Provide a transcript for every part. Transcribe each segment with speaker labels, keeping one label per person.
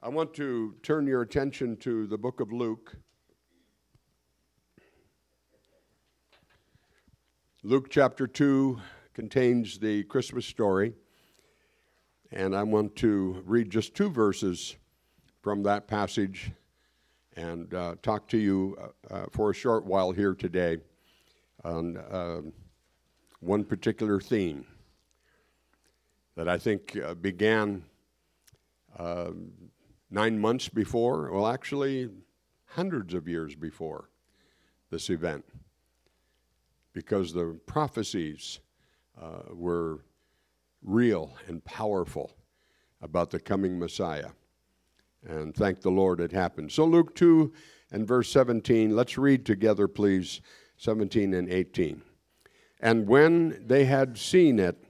Speaker 1: I want to turn your attention to the book of Luke. Luke chapter 2 contains the Christmas story, and I want to read just two verses from that passage and uh, talk to you uh, uh, for a short while here today on uh, one particular theme that I think uh, began um, nine months before, well, actually, hundreds of years before this event, because the prophecies uh, were real and powerful about the coming Messiah. And thank the Lord it happened. So, Luke 2 and verse 17, let's read together, please, 17 and 18. And when they had seen it,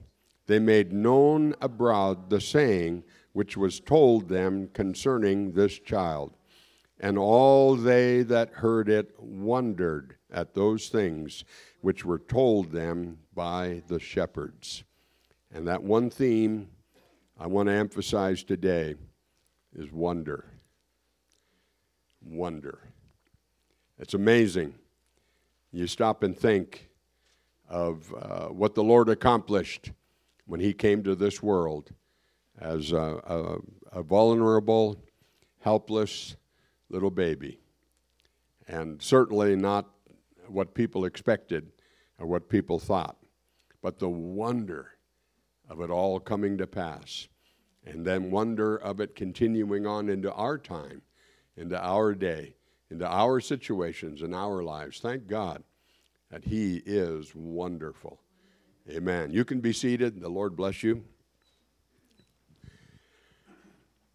Speaker 1: they made known abroad the saying which was told them concerning this child. And all they that heard it wondered at those things which were told them by the shepherds. And that one theme I want to emphasize today is wonder. Wonder. It's amazing. You stop and think of uh, what the Lord accomplished when He came to this world as a, a, a vulnerable, helpless little baby. And certainly not what people expected or what people thought, but the wonder of it all coming to pass. And then wonder of it continuing on into our time, into our day, into our situations in our lives. Thank God that He is wonderful. Amen. You can be seated. The Lord bless you.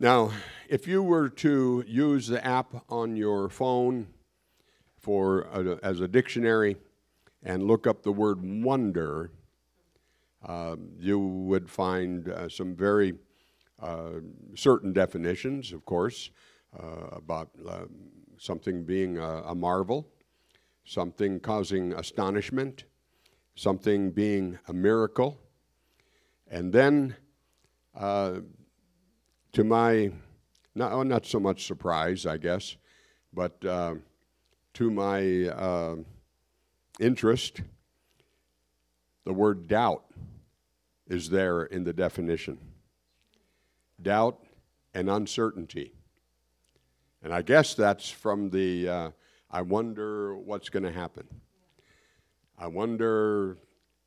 Speaker 1: Now, if you were to use the app on your phone for a, as a dictionary and look up the word wonder, uh, you would find uh, some very uh, certain definitions, of course, uh, about uh, something being a, a, marvel, something causing astonishment, something being a miracle, and then uh, to my, not, oh, not so much surprise, I guess, but uh, to my uh, interest, the word doubt is there in the definition. Doubt and uncertainty. And I guess that's from the uh, I wonder what's going to happen. I wonder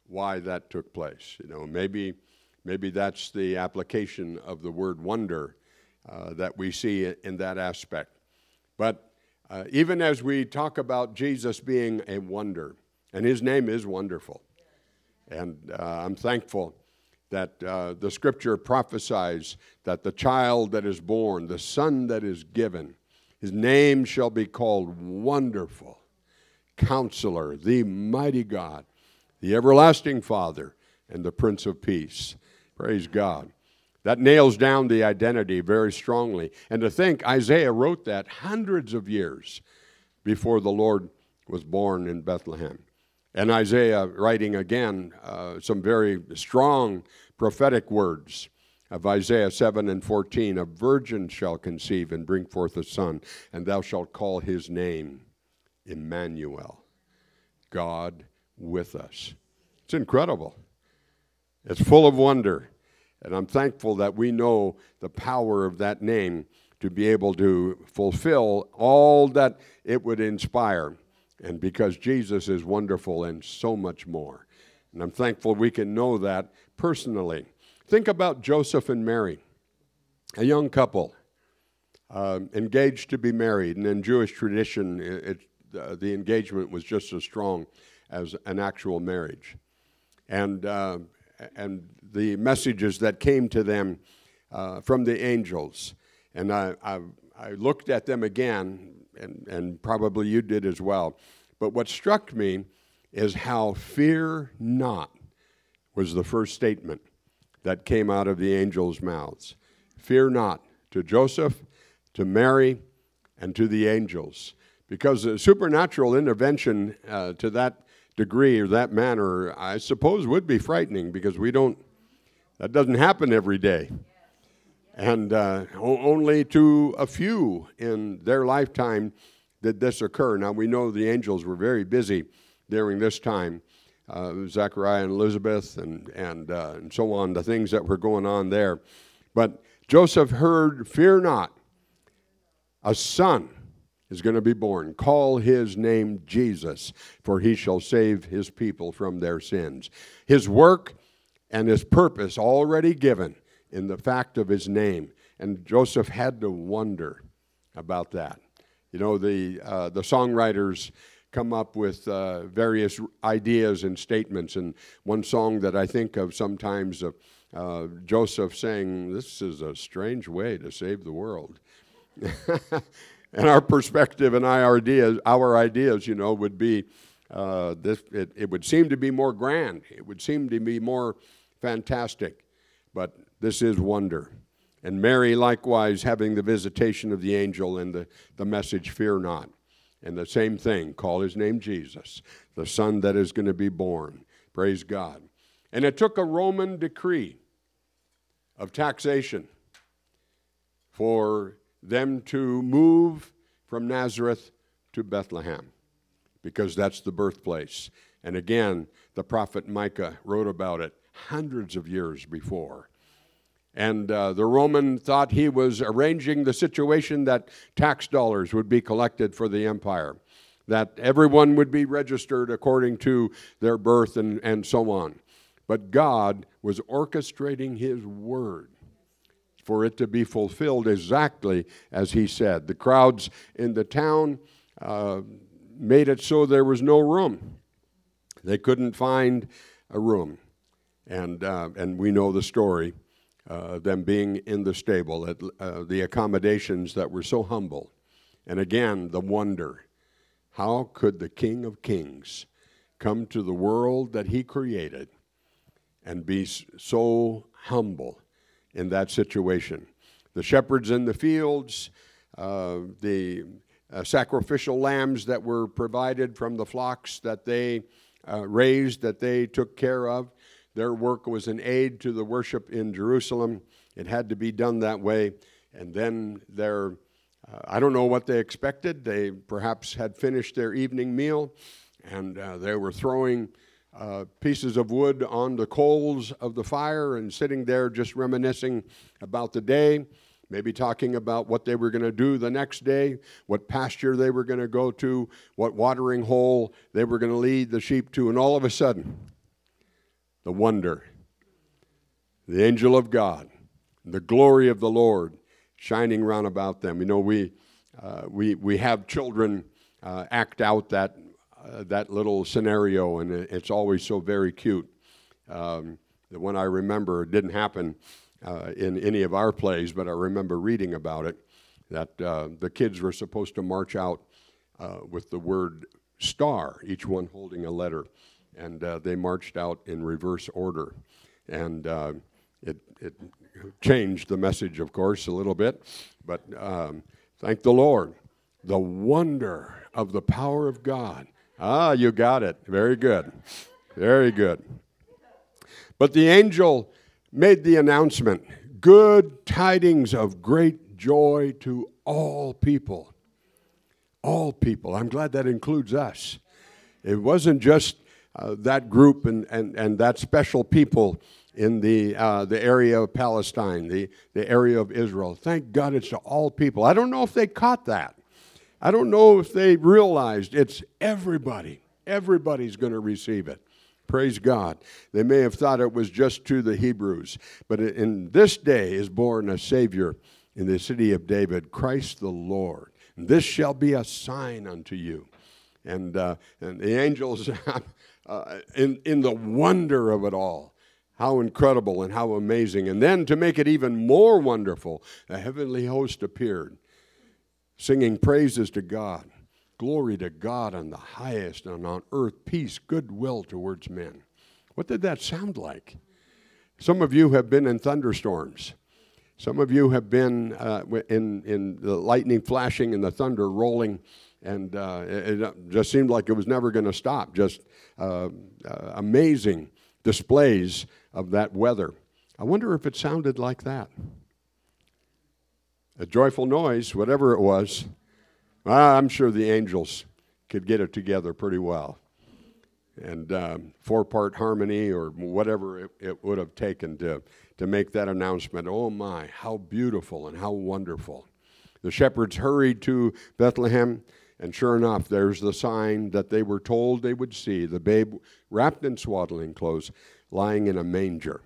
Speaker 1: why that took place. You know, maybe Maybe that's the application of the word wonder uh, that we see in that aspect. But uh, even as we talk about Jesus being a wonder, and his name is wonderful, and uh, I'm thankful that uh, the scripture prophesies that the child that is born, the son that is given, his name shall be called Wonderful, Counselor, the Mighty God, the Everlasting Father, and the Prince of Peace. Praise God. That nails down the identity very strongly. And to think Isaiah wrote that hundreds of years before the Lord was born in Bethlehem. And Isaiah writing again uh, some very strong prophetic words of Isaiah 7 and 14 A virgin shall conceive and bring forth a son, and thou shalt call his name Emmanuel, God with us. It's incredible. It's full of wonder. And I'm thankful that we know the power of that name to be able to fulfill all that it would inspire. And because Jesus is wonderful and so much more. And I'm thankful we can know that personally. Think about Joseph and Mary, a young couple uh, engaged to be married. And in Jewish tradition, it, it, uh, the engagement was just as strong as an actual marriage. And uh, and the messages that came to them uh, from the angels. And I, I, I, looked at them again, and, and probably you did as well. But what struck me is how fear not was the first statement that came out of the angels' mouths. Fear not to Joseph, to Mary, and to the angels. Because the supernatural intervention uh, to that degree or that manner, I suppose would be frightening because we don't, that doesn't happen every day. And uh, only to a few in their lifetime did this occur. Now, we know the angels were very busy during this time. Uh, Zechariah and Elizabeth and, and, uh, and so on, the things that were going on there. But Joseph heard, Fear not, a son is going to be born. Call his name Jesus, for he shall save his people from their sins. His work and his purpose already given in the fact of his name. And Joseph had to wonder about that. You know, the, uh, the songwriters come up with uh, various ideas and statements. And one song that I think of sometimes of uh, Joseph saying, This is a strange way to save the world. and our perspective and our ideas, our ideas, you know, would be uh, this. It, it would seem to be more grand. It would seem to be more fantastic, but this is wonder. And Mary, likewise, having the visitation of the angel and the, the message, "Fear not," and the same thing, call his name Jesus, the Son that is going to be born. Praise God. And it took a Roman decree of taxation for them to move from Nazareth to Bethlehem because that's the birthplace. And again, the prophet Micah wrote about it hundreds of years before. And uh, the Roman thought he was arranging the situation that tax dollars would be collected for the empire, that everyone would be registered according to their birth and, and so on. But God was orchestrating his word for it to be fulfilled exactly as he said. The crowds in the town uh, made it so there was no room. They couldn't find a room. And, uh, and we know the story, uh, them being in the stable, at, uh, the accommodations that were so humble. And again, the wonder how could the King of Kings come to the world that he created and be so humble? In that situation. The shepherds in the fields, uh, the uh, sacrificial lambs that were provided from the flocks that they uh, raised, that they took care of. Their work was an aid to the worship in Jerusalem. It had to be done that way. And then their, uh, I don't know what they expected. They perhaps had finished their evening meal and uh, they were throwing uh, pieces of wood on the coals of the fire and sitting there just reminiscing about the day, maybe talking about what they were going to do the next day, what pasture they were going to go to, what watering hole they were going to lead the sheep to, and all of a sudden, the wonder, the angel of God, the glory of the Lord shining round about them. You know, we, uh, we, we have children uh, act out that uh, that little scenario, and it's always so very cute. Um, the one I remember didn't happen uh, in any of our plays, but I remember reading about it that uh, the kids were supposed to march out uh, with the word star, each one holding a letter, and uh, they marched out in reverse order. And it, it changed the message, of course, a little bit, but um, thank the Lord. The wonder of the power of God Ah, you got it. Very good. Very good. But the angel made the announcement good tidings of great joy to all people. All people. I'm glad that includes us. It wasn't just uh, that group and, and, and that special people in the, uh, the area of Palestine, the, the area of Israel. Thank God it's to all people. I don't know if they caught that. I don't know if they realized it's everybody. Everybody's going to receive it. Praise God. They may have thought it was just to the Hebrews, but in this day is born a Savior in the city of David, Christ the Lord. And this shall be a sign unto you. And, uh, and the angels, uh, in, in the wonder of it all, how incredible and how amazing. And then to make it even more wonderful, a heavenly host appeared singing praises to God. Glory to God on the highest, and on earth peace, goodwill towards men. What did that sound like? Some of you have been in thunderstorms. Some of you have been uh, in, in the lightning flashing and the thunder rolling, and uh, it, just seemed like it was never going to stop. Just uh, uh, amazing displays of that weather. I wonder if it sounded like that. A joyful noise, whatever it was. I'm sure the angels could get it together pretty well. And um, four part harmony or whatever it, it would have taken to, to make that announcement. Oh my, how beautiful and how wonderful. The shepherds hurried to Bethlehem, and sure enough, there's the sign that they were told they would see the babe wrapped in swaddling clothes, lying in a manger.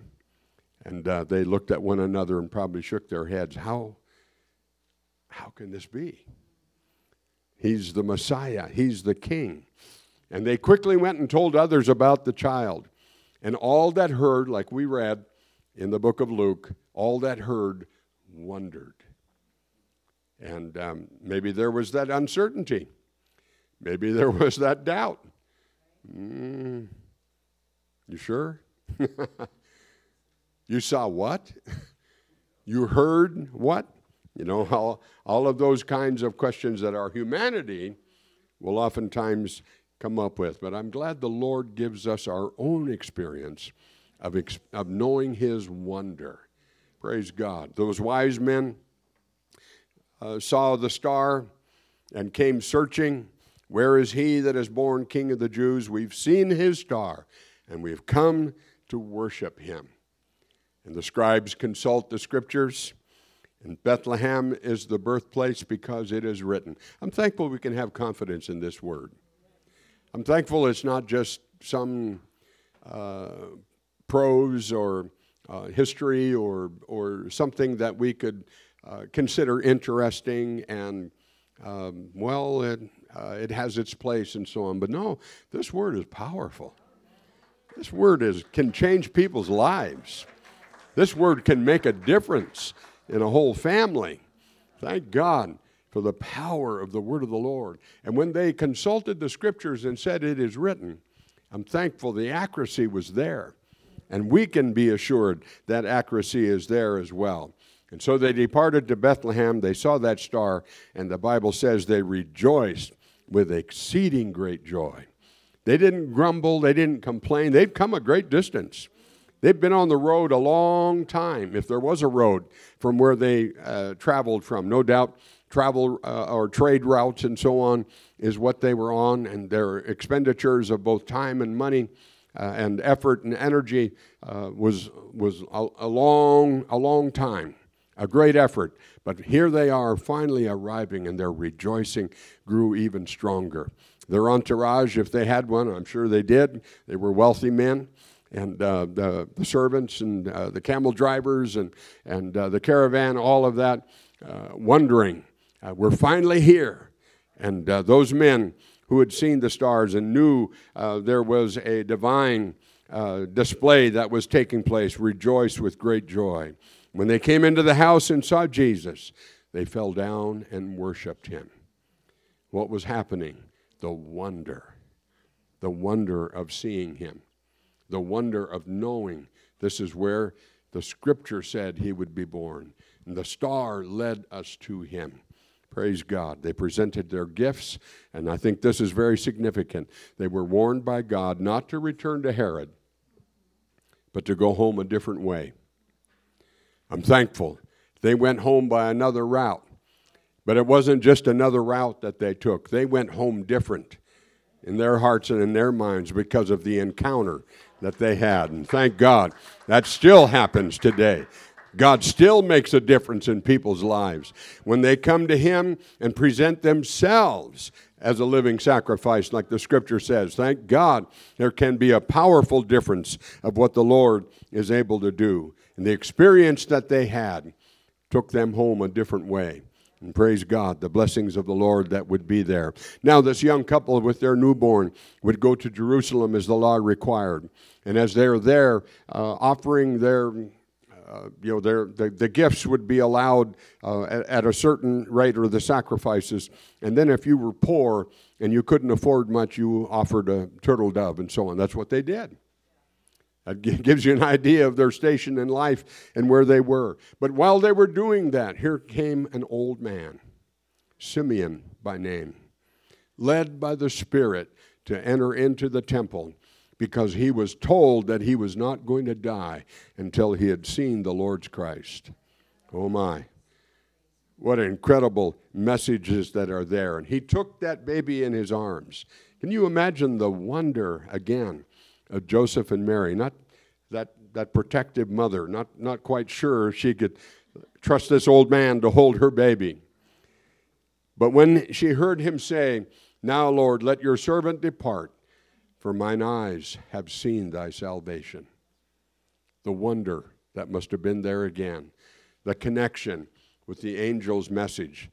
Speaker 1: And uh, they looked at one another and probably shook their heads. How, how can this be? He's the Messiah, He's the King. And they quickly went and told others about the child. And all that heard, like we read in the book of Luke, all that heard wondered. And um, maybe there was that uncertainty. Maybe there was that doubt. Mm, you sure? you saw what? you heard what? You know, all, all of those kinds of questions that our humanity will oftentimes come up with. But I'm glad the Lord gives us our own experience of, ex- of knowing His wonder. Praise God. Those wise men uh, saw the star and came searching. Where is he that is born King of the Jews? We've seen his star, and we've come to worship him. And the scribes consult the scriptures. And Bethlehem is the birthplace because it is written. I'm thankful we can have confidence in this word. I'm thankful it's not just some uh, prose or uh, history or, or something that we could uh, consider interesting and, um, well, it, uh, it has its place and so on. But no, this word is powerful. This word is, can change people's lives. This word can make a difference in a whole family. Thank God for the power of the word of the Lord. And when they consulted the scriptures and said, It is written, I'm thankful the accuracy was there. And we can be assured that accuracy is there as well. And so they departed to Bethlehem. They saw that star, and the Bible says they rejoiced with exceeding great joy. They didn't grumble, they didn't complain. They'd come a great distance. They've been on the road a long time, if there was a road from where they uh, traveled from. No doubt, travel uh, or trade routes and so on is what they were on, and their expenditures of both time and money uh, and effort and energy uh, was, was a, a, long, a long time, a great effort. But here they are finally arriving, and their rejoicing grew even stronger. Their entourage, if they had one, I'm sure they did, they were wealthy men and uh, the, the, servants and uh, the camel drivers and, and uh, the caravan, all of that, uh, wondering, uh, we're finally here. And uh, those men who had seen the stars and knew there was a divine display that was taking place rejoiced with great joy. When they came into the house and saw Jesus, they fell down and worshiped him. What was happening? The wonder, the wonder of seeing him the wonder of knowing this is where the scripture said he would be born. And the star led us to him. Praise God. They presented their gifts, and I think this is very significant. They were warned by God not to return to Herod, but to go home a different way. I'm thankful. They went home by another route, but it wasn't just another route that they took, they went home different in their hearts and in their minds because of the encounter that they had. And thank God that still happens today. God still makes a difference in people's lives when they come to Him and present themselves as a living sacrifice, like the scripture says. Thank God there can be a powerful difference of what the Lord is able to do. And the experience that they had took them home a different way. And praise God, the blessings of the Lord that would be there. Now, this young couple with their newborn would go to Jerusalem as the law required. And as they're there uh, offering their uh, you know, their, the, the gifts would be allowed uh, at, at, a certain rate or the sacrifices. And then if you were poor and you couldn't afford much, you offered a turtle dove and so on. That's what they did. That gives you an idea of their station in life and where they were. But while they were doing that, here came an old man, Simeon by name, led by the Spirit to enter into the temple because he was told that he was not going to die until he had seen the Lord's Christ. Oh my. What incredible messages that are there. And he took that baby in his arms. Can you imagine the wonder again of Joseph and Mary? Not that, that protective mother, not, not quite sure if she could trust this old man to hold her baby. But when she heard him say, Now, Lord, let your servant depart, for mine eyes have seen thy salvation. The wonder that must have been there again, the connection with the angel's message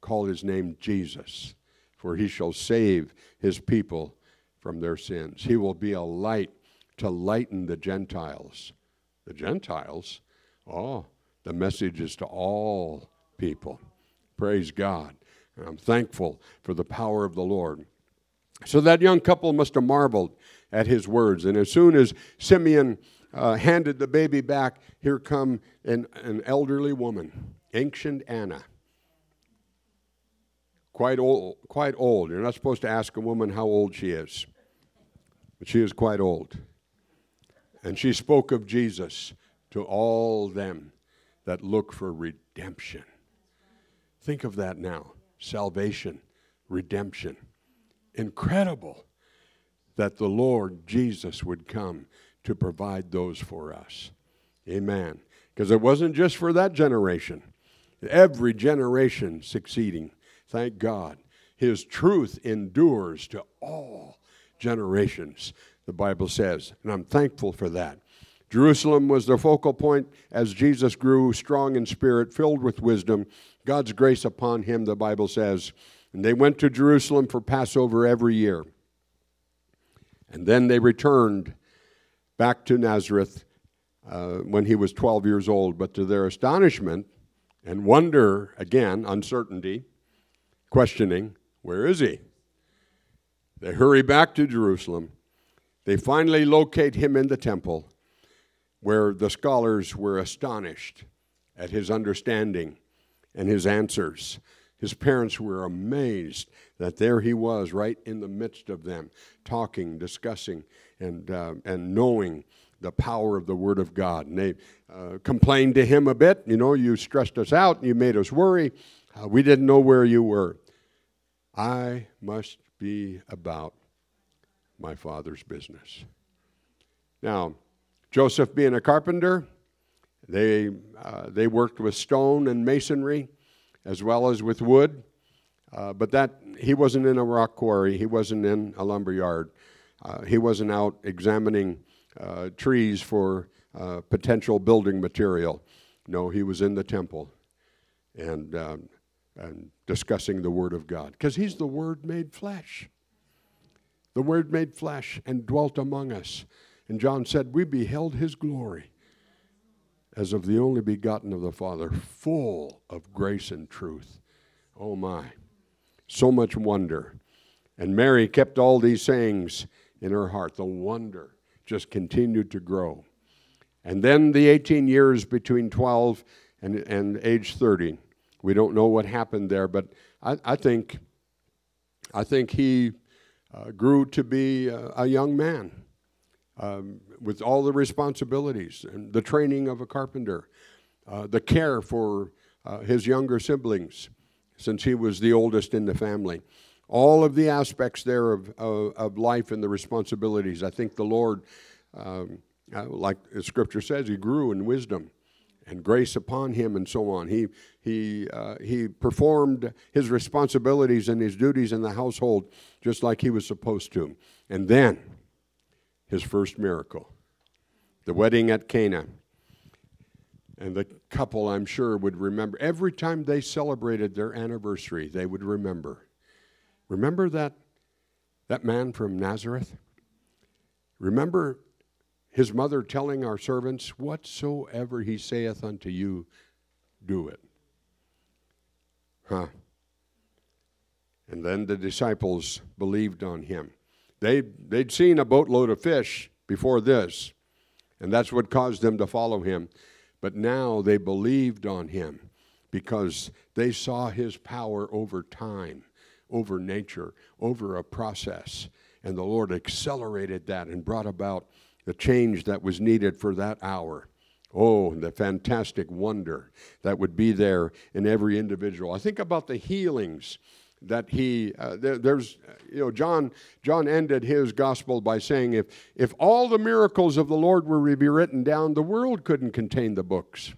Speaker 1: call his name Jesus, for he shall save his people from their sins. He will be a light to lighten the Gentiles. The Gentiles? Oh, the message is to all people. Praise God. And I'm thankful for the power of the Lord. So that young couple must have marveled at his words. And as soon as Simeon uh, handed the baby back, here come an, an elderly woman, ancient Anna. Quite old, quite old. You're not supposed to ask a woman how old she is, but she is quite old. And she spoke of Jesus to all them that look for redemption. Think of that now salvation, redemption. Incredible that the Lord Jesus would come to provide those for us. Amen. Because it wasn't just for that generation, every generation succeeding. Thank God. His truth endures to all generations, the Bible says. And I'm thankful for that. Jerusalem was the focal point as Jesus grew strong in spirit, filled with wisdom, God's grace upon him, the Bible says. And they went to Jerusalem for Passover every year. And then they returned back to Nazareth uh, when he was 12 years old. But to their astonishment and wonder, again, uncertainty, questioning, where is he? They hurry back to Jerusalem. They finally locate him in the temple where the scholars were astonished at his understanding and his answers. His parents were amazed that there he was, right in the midst of them, talking, discussing, and, uh, and knowing the power of the Word of God. And they uh, complained to him a bit. You know, you stressed us out, you made us worry. Uh, we didn't know where you were. I must be about my Father's business. Now, Joseph being a carpenter, they, uh, they worked with stone and masonry as well as with wood. Uh, but that he wasn't in a rock quarry, he wasn't in a lumber yard, uh, he wasn't out examining uh, trees for uh, potential building material. No, he was in the temple and, um, and discussing the Word of God because he's the Word made flesh. The Word made flesh and dwelt among us. And John said, We beheld his glory as of the only begotten of the Father, full of grace and truth. Oh my, so much wonder. And Mary kept all these sayings in her heart. The wonder just continued to grow. And then the 18 years between 12 and, and age 30. We don't know what happened there, but I, I think, I think he uh, grew to be a, a young man um, with all the responsibilities and the training of a carpenter, uh, the care for uh, his younger siblings, since he was the oldest in the family. All of the aspects there of, of, of life and the responsibilities. I think the Lord, um, uh, like the scripture says, he grew in wisdom and grace upon him and so on. He, he, uh, he performed his responsibilities and his duties in the household just like he was supposed to. And then, his first miracle the wedding at Cana. And the couple, I'm sure, would remember every time they celebrated their anniversary, they would remember. Remember that, that man from Nazareth? Remember his mother telling our servants, Whatsoever he saith unto you, do it. Huh. And then the disciples believed on him. They, they'd seen a boatload of fish before this, and that's what caused them to follow him. But now they believed on him because they saw his power over time, over nature, over a process. And the Lord accelerated that and brought about the change that was needed for that hour, Oh, the fantastic wonder that would be there in every individual. I think about the healings that he uh, there, there's you know John John ended his gospel by saying if if all the miracles of the Lord were to be written down the world couldn't contain the books.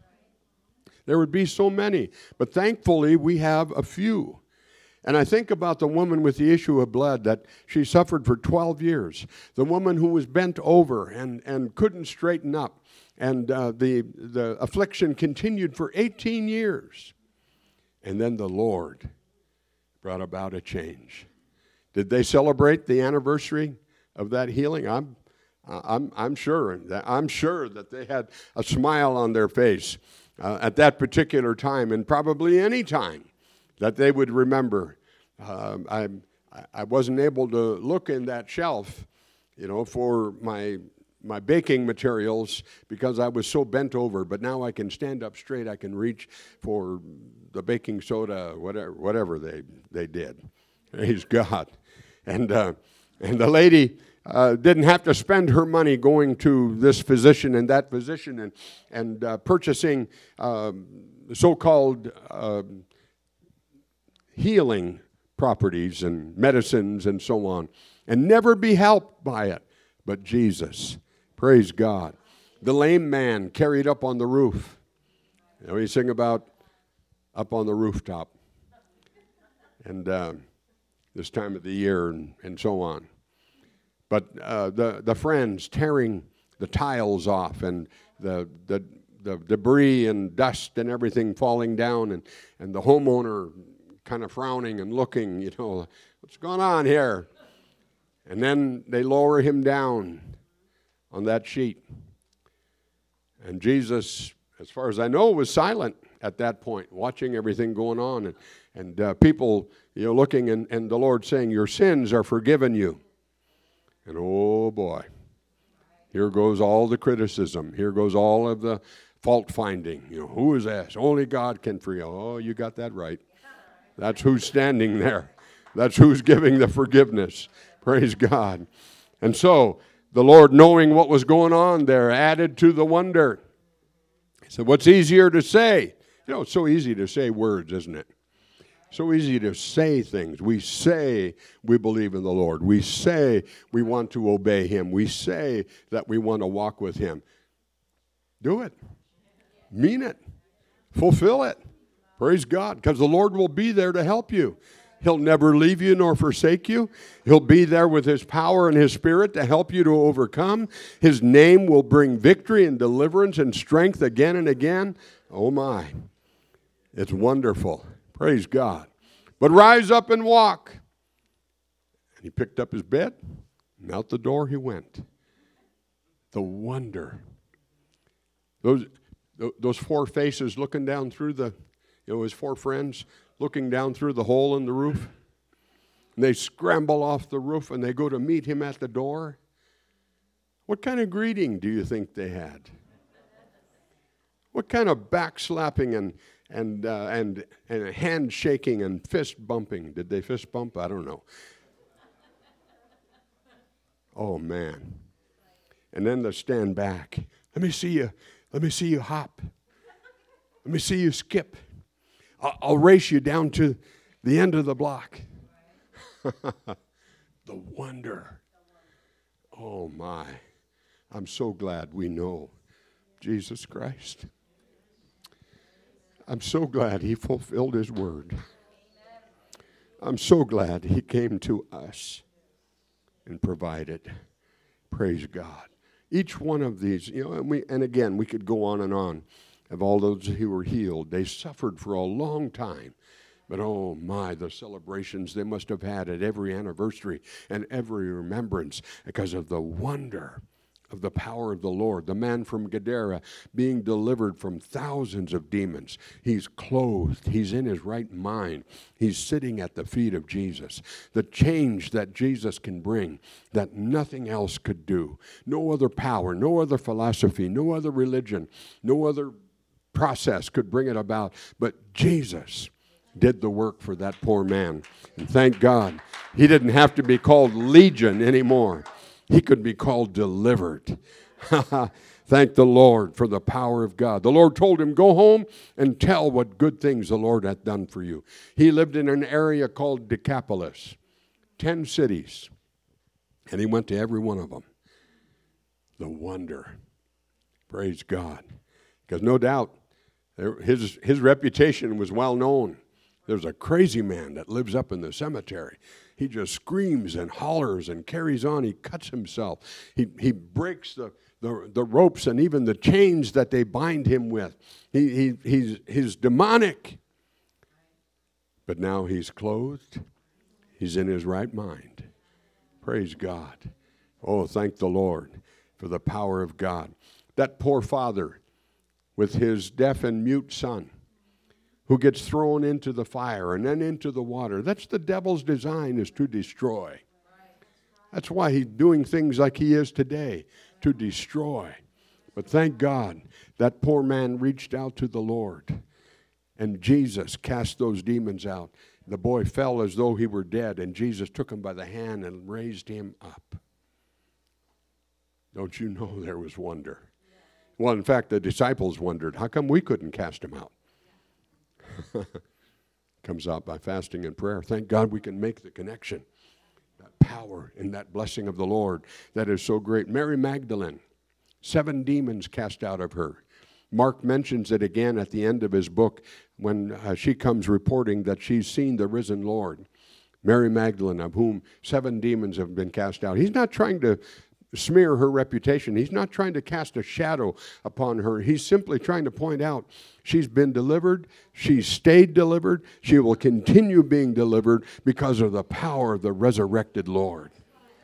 Speaker 1: There would be so many but thankfully we have a few and I think about the woman with the issue of blood that she suffered for 12 years the woman who was bent over and and couldn't straighten up and uh, the the affliction continued for 18 years and then the Lord brought about a change. Did they celebrate the anniversary of that healing? I'm, I'm, I'm sure. That, I'm sure that they had a smile on their face uh, at that particular time, and probably any time that they would remember. Uh, I, I wasn't able to look in that shelf, you know, for my my baking materials because I was so bent over. But now I can stand up straight. I can reach for the baking soda, whatever, whatever they, they did. Praise God. And, uh, and the lady uh, didn't have to spend her money going to this physician and that physician and, and uh, purchasing um, so called um, healing properties and medicines and so on, and never be helped by it. But Jesus, praise God. The lame man carried up on the roof. You know, we sing about up on the rooftop. And uh, this time of the year and, and so on. But uh, the, the friends tearing the tiles off and the, the, the debris and dust and everything falling down, and, and the homeowner kind of frowning and looking, you know, what's going on here? And then they lower him down on that sheet. And Jesus, as far as I know, was silent at that point, watching everything going on, and, and uh, people you know, looking and, and the Lord saying, Your sins are forgiven you. And oh boy, here goes all the criticism. Here goes all of the fault finding. You know, who is this? Only God can free. Oh, you got that right. That's who's standing there. That's who's giving the forgiveness. Praise God. And so the Lord, knowing what was going on there, added to the wonder. He said, What's easier to say? You know, it's so easy to say words, isn't it? So easy to say things. We say we believe in the Lord. We say we want to obey Him. We say that we want to walk with Him. Do it. Mean it. Fulfill it. Praise God, because the Lord will be there to help you. He'll never leave you nor forsake you. He'll be there with His power and His Spirit to help you to overcome. His name will bring victory and deliverance and strength again and again. Oh my. It's wonderful. Praise God. But rise up and walk. And he picked up his bed, and out the door he went. The wonder. Those, those four faces looking down through the, you was four friends looking down through the hole in the roof. And they scramble off the roof and they go to meet him at the door. What kind of greeting do you think they had? What kind of backslapping and and, uh, and, and handshaking and fist bumping. Did they fist bump? I don't know. Oh, man. And then they stand back. Let me see you. Let me see you hop. Let me see you skip. I'll, race you down to the end of the block. the wonder. Oh, my. I'm so glad we know Jesus Christ. I'm so glad he fulfilled his word. I'm so glad he came to us and provided. Praise God. Each one of these, you know, and, we, and again, we could go on and on of all those who were healed. They suffered for a long time. But oh my, the celebrations they must have had at every anniversary and every remembrance because of the wonder of the power of the Lord. The man from Gadara being delivered from thousands of demons. He's clothed, he's in his right mind, he's sitting at the feet of Jesus. The change that Jesus can bring that nothing else could do. No other power, no other philosophy, no other religion, no other process could bring it about. But Jesus did the work for that poor man. And thank God, he didn't have to be called Legion anymore he could be called delivered. Thank the Lord for the power of God. The Lord told him, Go home and tell what good things the Lord hath done for you. He lived in an area called Decapolis, 10 cities, and he went to every one of them. The wonder. Praise God. Because no doubt his, his reputation was well known. There's a crazy man that lives up in the cemetery. He just screams and hollers and carries on. He cuts himself. He, he breaks the, the, the ropes and even the chains that they bind him with. He, he, he's, he's demonic. But now he's clothed, he's in his right mind. Praise God. Oh, thank the Lord for the power of God. That poor father with his deaf and mute son who gets thrown into the fire and then into the water. That's the devil's design is to destroy. That's why he's doing things like he is today, to destroy. But thank God that poor man reached out to the Lord and Jesus cast those demons out. The boy fell as though he were dead, and Jesus took him by the hand and raised him up. Don't you know there was wonder? Well, in fact, the disciples wondered, how come we couldn't cast him out? Comes out by fasting and prayer. Thank God we can make the connection. That power and that blessing of the Lord that is so great. Mary Magdalene, seven demons cast out of her. Mark mentions it again at the end of his book when uh, she comes reporting that she's seen the risen Lord. Mary Magdalene, of whom seven demons have been cast out. He's not trying to smear her reputation. He's not trying to cast a shadow upon her. He's simply trying to point out she's been delivered, she's stayed delivered, she will continue being delivered because of the power of the resurrected Lord.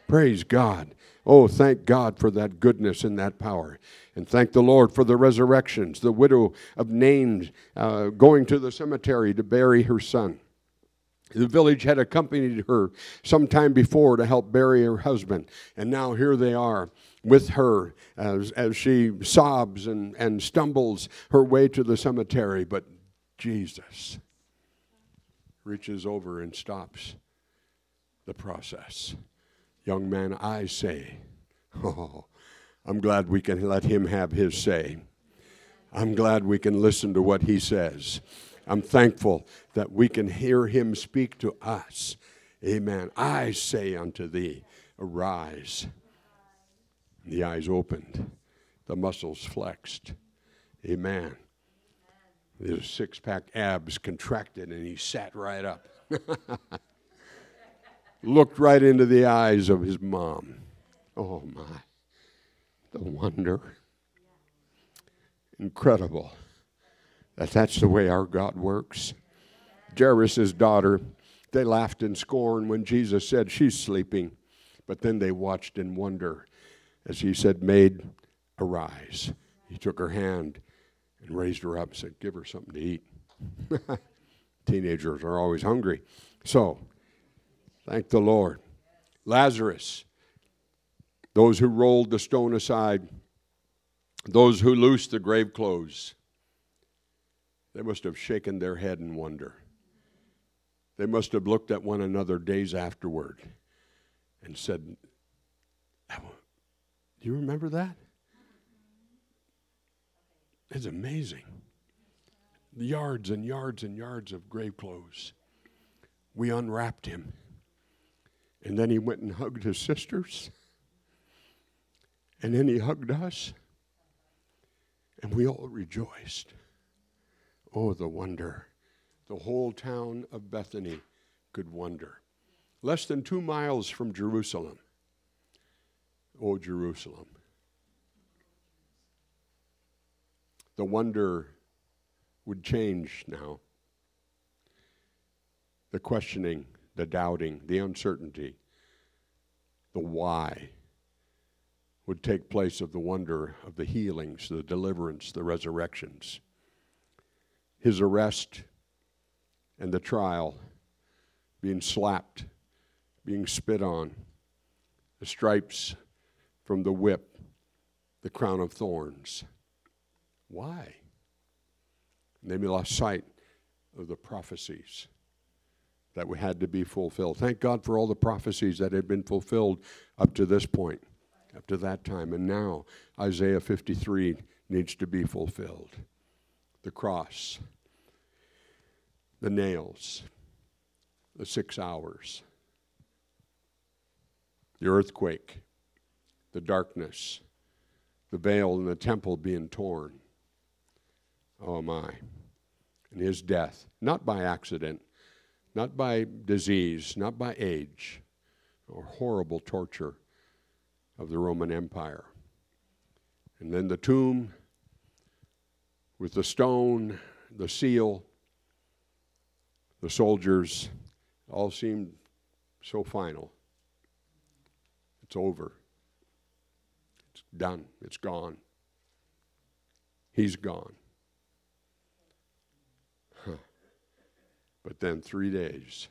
Speaker 1: Praise God. Oh, thank God for that goodness and that power. And thank the Lord for the resurrections. The widow of Nain uh, going to the cemetery to bury her son. The village had accompanied her some time before to help bury her husband. And now here they are with her as, as she sobs and, and stumbles her way to the cemetery. But Jesus reaches over and stops the process. Young man, I say, oh, I'm glad we can let him have his say. I'm glad we can listen to what he says. I'm thankful that we can hear him speak to us. Amen. I say unto thee, arise. The eyes opened, the muscles flexed. Amen. His six pack abs contracted and he sat right up. Looked right into the eyes of his mom. Oh my. The wonder. Incredible that's the way our God works. Jairus' daughter, they laughed in scorn when Jesus said, She's sleeping. But then they watched in wonder as he said, Maid, arise. He took her hand and raised her up and said, Give her something to eat. Teenagers are always hungry. So, thank the Lord. Lazarus, those who rolled the stone aside, those who loosed the grave clothes, they must have shaken their head in wonder. They must have looked at one another days afterward and said, Do you remember that? It's amazing. Yards and yards and yards of grave clothes. We unwrapped him. And then he went and hugged his sisters. And then he hugged us. And we all rejoiced. Oh, the wonder. The whole town of Bethany could wonder. Less than two miles from Jerusalem. Oh, Jerusalem. The wonder would change now. The questioning, the doubting, the uncertainty, the why would take place of the wonder of the healings, the deliverance, the resurrections his arrest and the trial, being slapped, being spit on, the stripes from the whip, the crown of thorns. Why? And they lost sight of the prophecies that we had to be fulfilled. Thank God for all the prophecies that had been fulfilled up to this point. up to that time. And now Isaiah 53 needs to be fulfilled. The cross, the nails, the six hours, the earthquake, the darkness, the veil in the temple being torn. Oh my. And his death, not by accident, not by disease, not by age, or horrible torture of the Roman Empire. And then the tomb with the stone, the seal, the soldiers, all seemed so final. It's over. It's done. It's gone. He's gone. Huh. But then three days,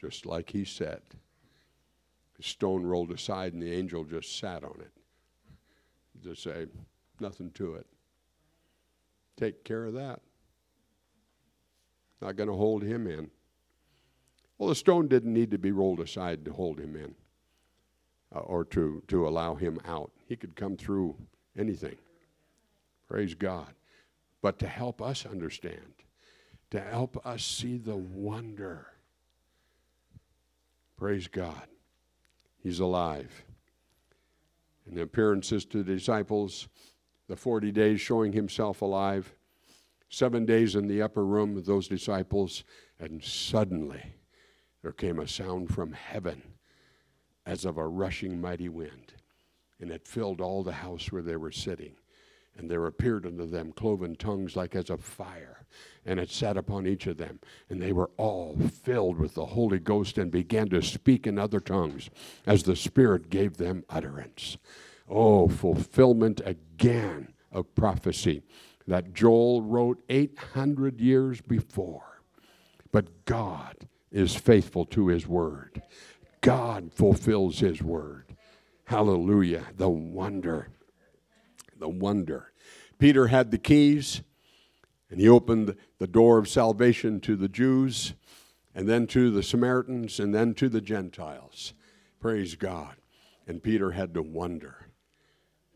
Speaker 1: just like he said, the stone rolled aside and the angel just sat on it to say, nothing to it. Take care of that. Not going to hold him in. Well, the stone didn't need to be rolled aside to hold him in uh, or to, to allow him out. He could come through anything. Praise God. But to help us understand, to help us see the wonder. Praise God. He's alive. And the appearances to the disciples, the 40 days showing himself alive, seven days in the upper room with those disciples, and suddenly there came a sound from heaven as of a rushing mighty wind, and it filled all the house where they were sitting. And there appeared unto them cloven tongues like as of fire, and it sat upon each of them. And they were all filled with the Holy Ghost and began to speak in other tongues as the Spirit gave them utterance. Oh, fulfillment again of prophecy that Joel wrote 800 years before. But God is faithful to his word. God fulfills his word. Hallelujah. The wonder. The wonder. Peter had the keys and he opened the door of salvation to the Jews and then to the Samaritans and then to the Gentiles. Praise God. And Peter had to wonder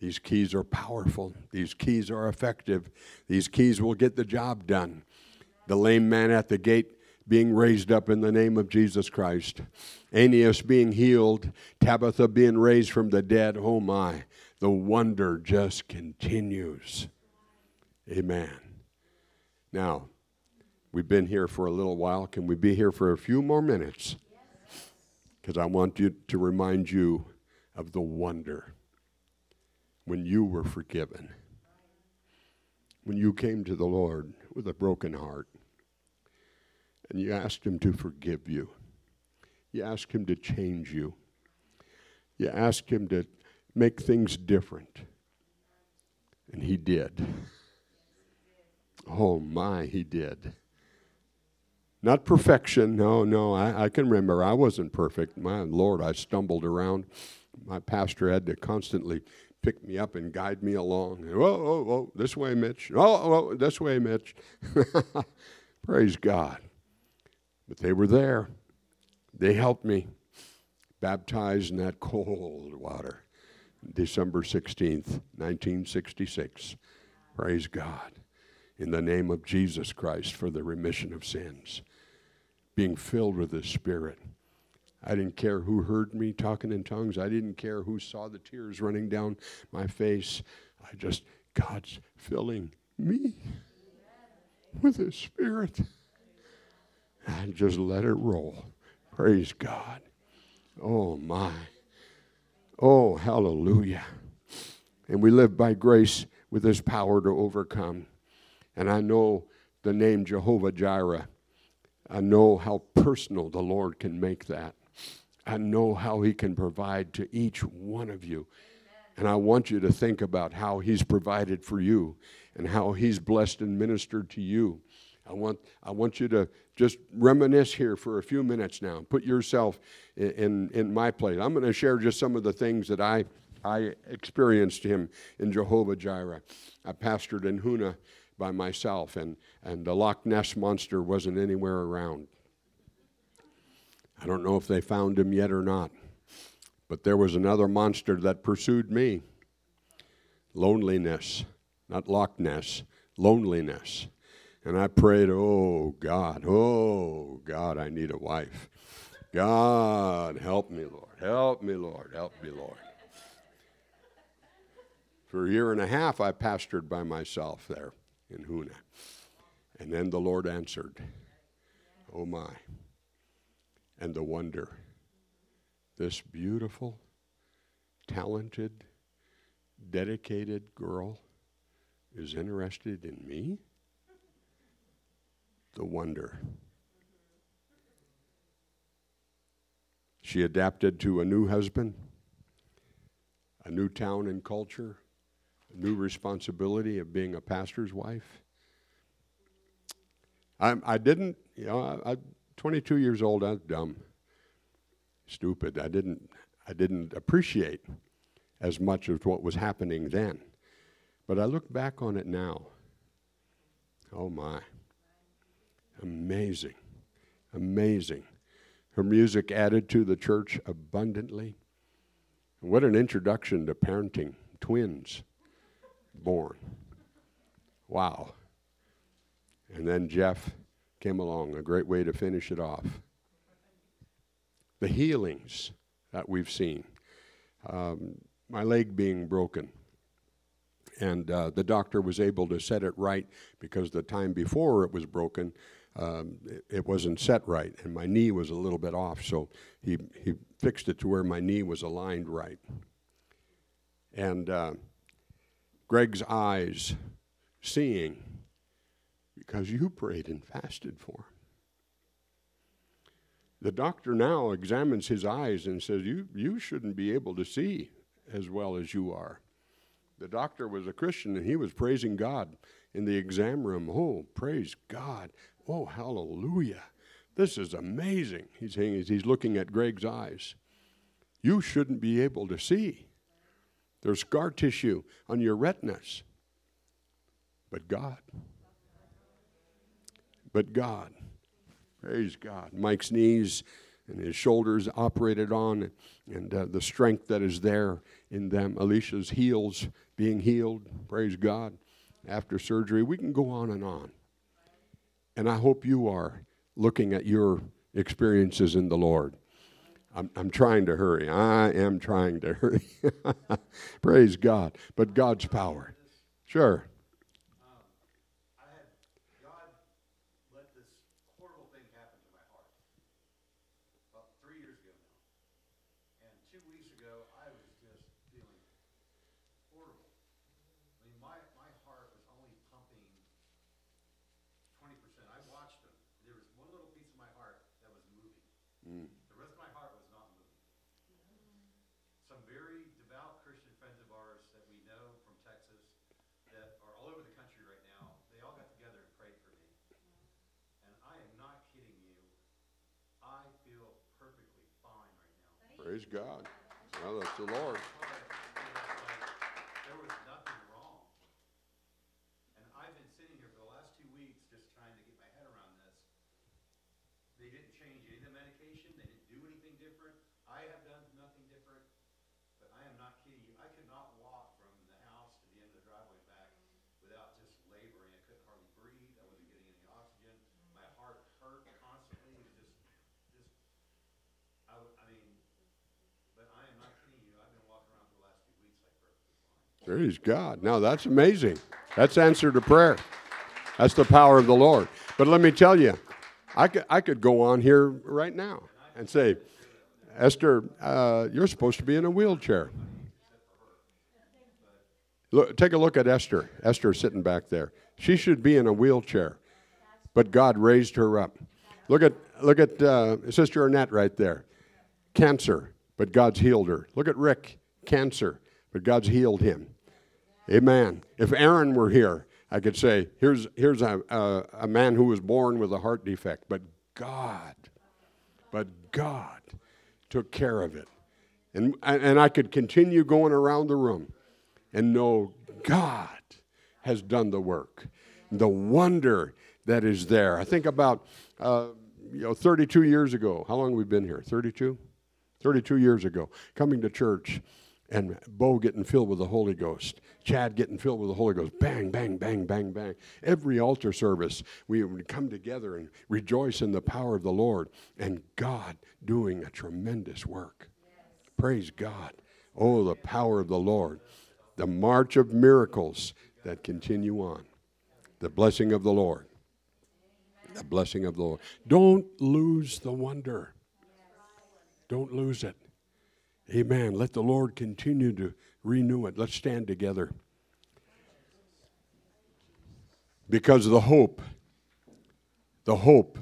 Speaker 1: these keys are powerful. These keys are effective. These keys will get the job done. The lame man at the gate being raised up in the name of Jesus Christ. Aeneas being healed. Tabitha being raised from the dead. Oh my. The wonder just continues. Amen. Now, we've been here for a little while. Can we be here for a few more minutes? Because I want you to remind you of the wonder when you were forgiven, when you came to the Lord with a broken heart, and you asked Him to forgive you, you asked Him to change you, you asked Him to make things different, and He did. Oh my, He did. Not perfection. No, no. I, I, can remember I wasn't perfect. My Lord, I stumbled around. My pastor had to constantly pick me up and guide me along. Oh, whoa, whoa, this way, Mitch. Oh, whoa, this way, Mitch. Praise God. But they were there. They helped me baptized in that cold water. December 16th, 1966. Praise God. In the name of Jesus Christ for the remission of sins. Being filled with the Spirit. I didn't care who heard me talking in tongues. I didn't care who saw the tears running down my face. I just, God's filling me with His Spirit. And just let it roll. Praise God. Oh, my. Oh, hallelujah. And we live by grace with His power to overcome. And I know the name Jehovah Jireh. I know how personal the Lord can make that and know how He can provide to each one of you. And I want you to think about how He's provided for you and how He's blessed and ministered to you. I want, I want you to just reminisce here for a few minutes now. Put yourself in, in, in my place. I'm going to share just some of the things that I, I experienced Him in Jehovah Jireh. I pastored in Hoonah by myself, and, and the Loch Ness Monster wasn't anywhere around. I don't know if they found him yet or not. But there was another monster that pursued me loneliness, not Loch Ness, loneliness. And I prayed, oh God, oh God, I need a wife. God, help me, Lord. Help me, Lord. Help me, Lord. For a year and a half, I pastored by myself there in Hoonah. And then the Lord answered, Oh my. And the wonder this beautiful, talented, dedicated girl is interested in me? The wonder. She adapted to a new husband, a new town and culture, a new responsibility of being a pastor's wife. I, I didn't, you know, I, I, 22 years old, I was dumb, stupid. I didn't, I didn't appreciate as much as what was happening then. But I look back on it now. Oh my. Amazing. Amazing. Her music added to the church abundantly. What an introduction to parenting. Twins born. Wow. And then Jeff came along, a great way to finish it off. The healings that we've seen. Um, my leg being broken. And uh, the doctor was able to set it right because the time before it was broken, um, it, it, wasn't set right, and my knee was a little bit off. So he, he fixed it to where my knee was aligned right. And uh, Greg's eyes seeing because you prayed and fasted for him. The doctor now examines his eyes and says, You, you shouldn't be able to see as well as you are. The doctor was a Christian and he was praising God in the exam room. Oh, praise God. Oh, hallelujah. This is amazing. He's saying he's looking at Greg's eyes. You shouldn't be able to see. There's scar tissue on your retinas. But God. But God. Praise God. Mike's knees and his shoulders operated on, and uh, the strength that is there in them. Alicia's heels being healed. Praise God. After surgery, we can go on and on. And I hope you are looking at your experiences in the Lord. I'm, I'm trying to hurry. I am trying to hurry. Praise God. But God's power. Sure. Praise God. Well, that's the Lord.
Speaker 2: There was nothing wrong. And I've been sitting here for the last two weeks just trying to get my head around this. They didn't change any of the medication. They didn't do anything different. I have done nothing different. But I am not kidding you. I could not walk from the house to the end of the driveway back without just laboring. I couldn't hardly breathe. I wasn't getting any oxygen. My heart hurt constantly. It was just, just, I, I mean, but I am not kidding you. I've been walking around for the last two weeks like perfectly fine.
Speaker 1: Praise God. Now that's amazing. That's answer to prayer. That's the power of the Lord. But let me tell you, I could, I could go on here right now and say, Esther, uh, you're supposed to be in a wheelchair. Look, take a look at Esther. Esther sitting back there. She should be in a wheelchair, but God raised her up. Look at look at uh, Sister Annette right there. Cancer, but God's healed her. Look at Rick, cancer, but God's healed him. Amen. If Aaron were here, I could say, here's, here's a, a, a man who was born with a heart defect, but God, but God took care of it. And, and I could continue going around the room and know God has done the work. The wonder that is there. I think about, uh, you know, 32 years ago. How long have we been here? 32? 32 years ago, coming to church and Bo getting filled with the Holy Ghost, Chad getting filled with the Holy Ghost, bang, bang, bang, bang, bang. Every altar service, we would come together and rejoice in the power of the Lord and God doing a tremendous work. Praise God. Oh, the power of the Lord. The march of miracles that continue on. The blessing of the Lord. The blessing of the Lord. Don't lose the wonder. Don't lose it. Amen. Let the Lord continue to renew it. Let's stand together. Because the hope, the hope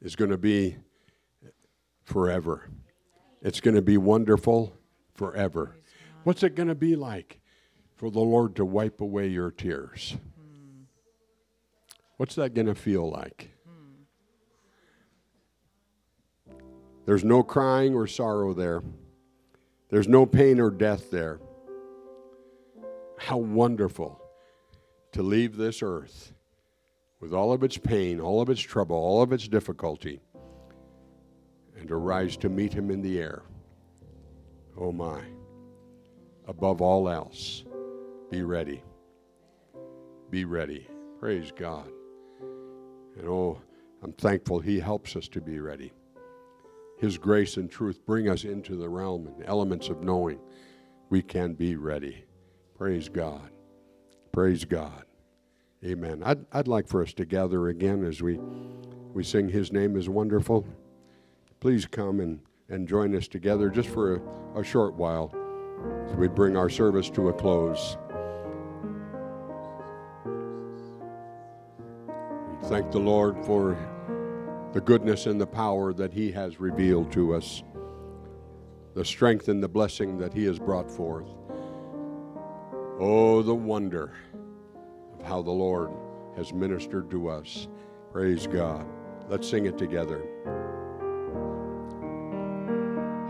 Speaker 1: is going to be forever. It's going to be wonderful forever. What's it going to be like for the Lord to wipe away your tears? What's that going to feel like? There's no crying or sorrow there. There's no pain or death there. How wonderful to leave this earth with all of its pain, all of its trouble, all of its difficulty, and to rise to meet Him in the air. Oh my. Above all else, be ready. Be ready. Praise God. And oh, I'm thankful He helps us to be ready. His grace and truth bring us into the realm and elements of knowing we can be ready. Praise God. Praise God. Amen. I'd, I'd like for us to gather again as we, we sing His Name is Wonderful. Please come and, and join us together just for a, a short while as we bring our service to a close. We thank the Lord for the goodness and the power that He has revealed to us, the strength and the blessing that He has brought forth. Oh, the wonder of how the Lord has ministered to us. Praise God. Let's sing it together.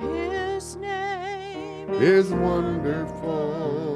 Speaker 3: His name
Speaker 1: Is wonderful.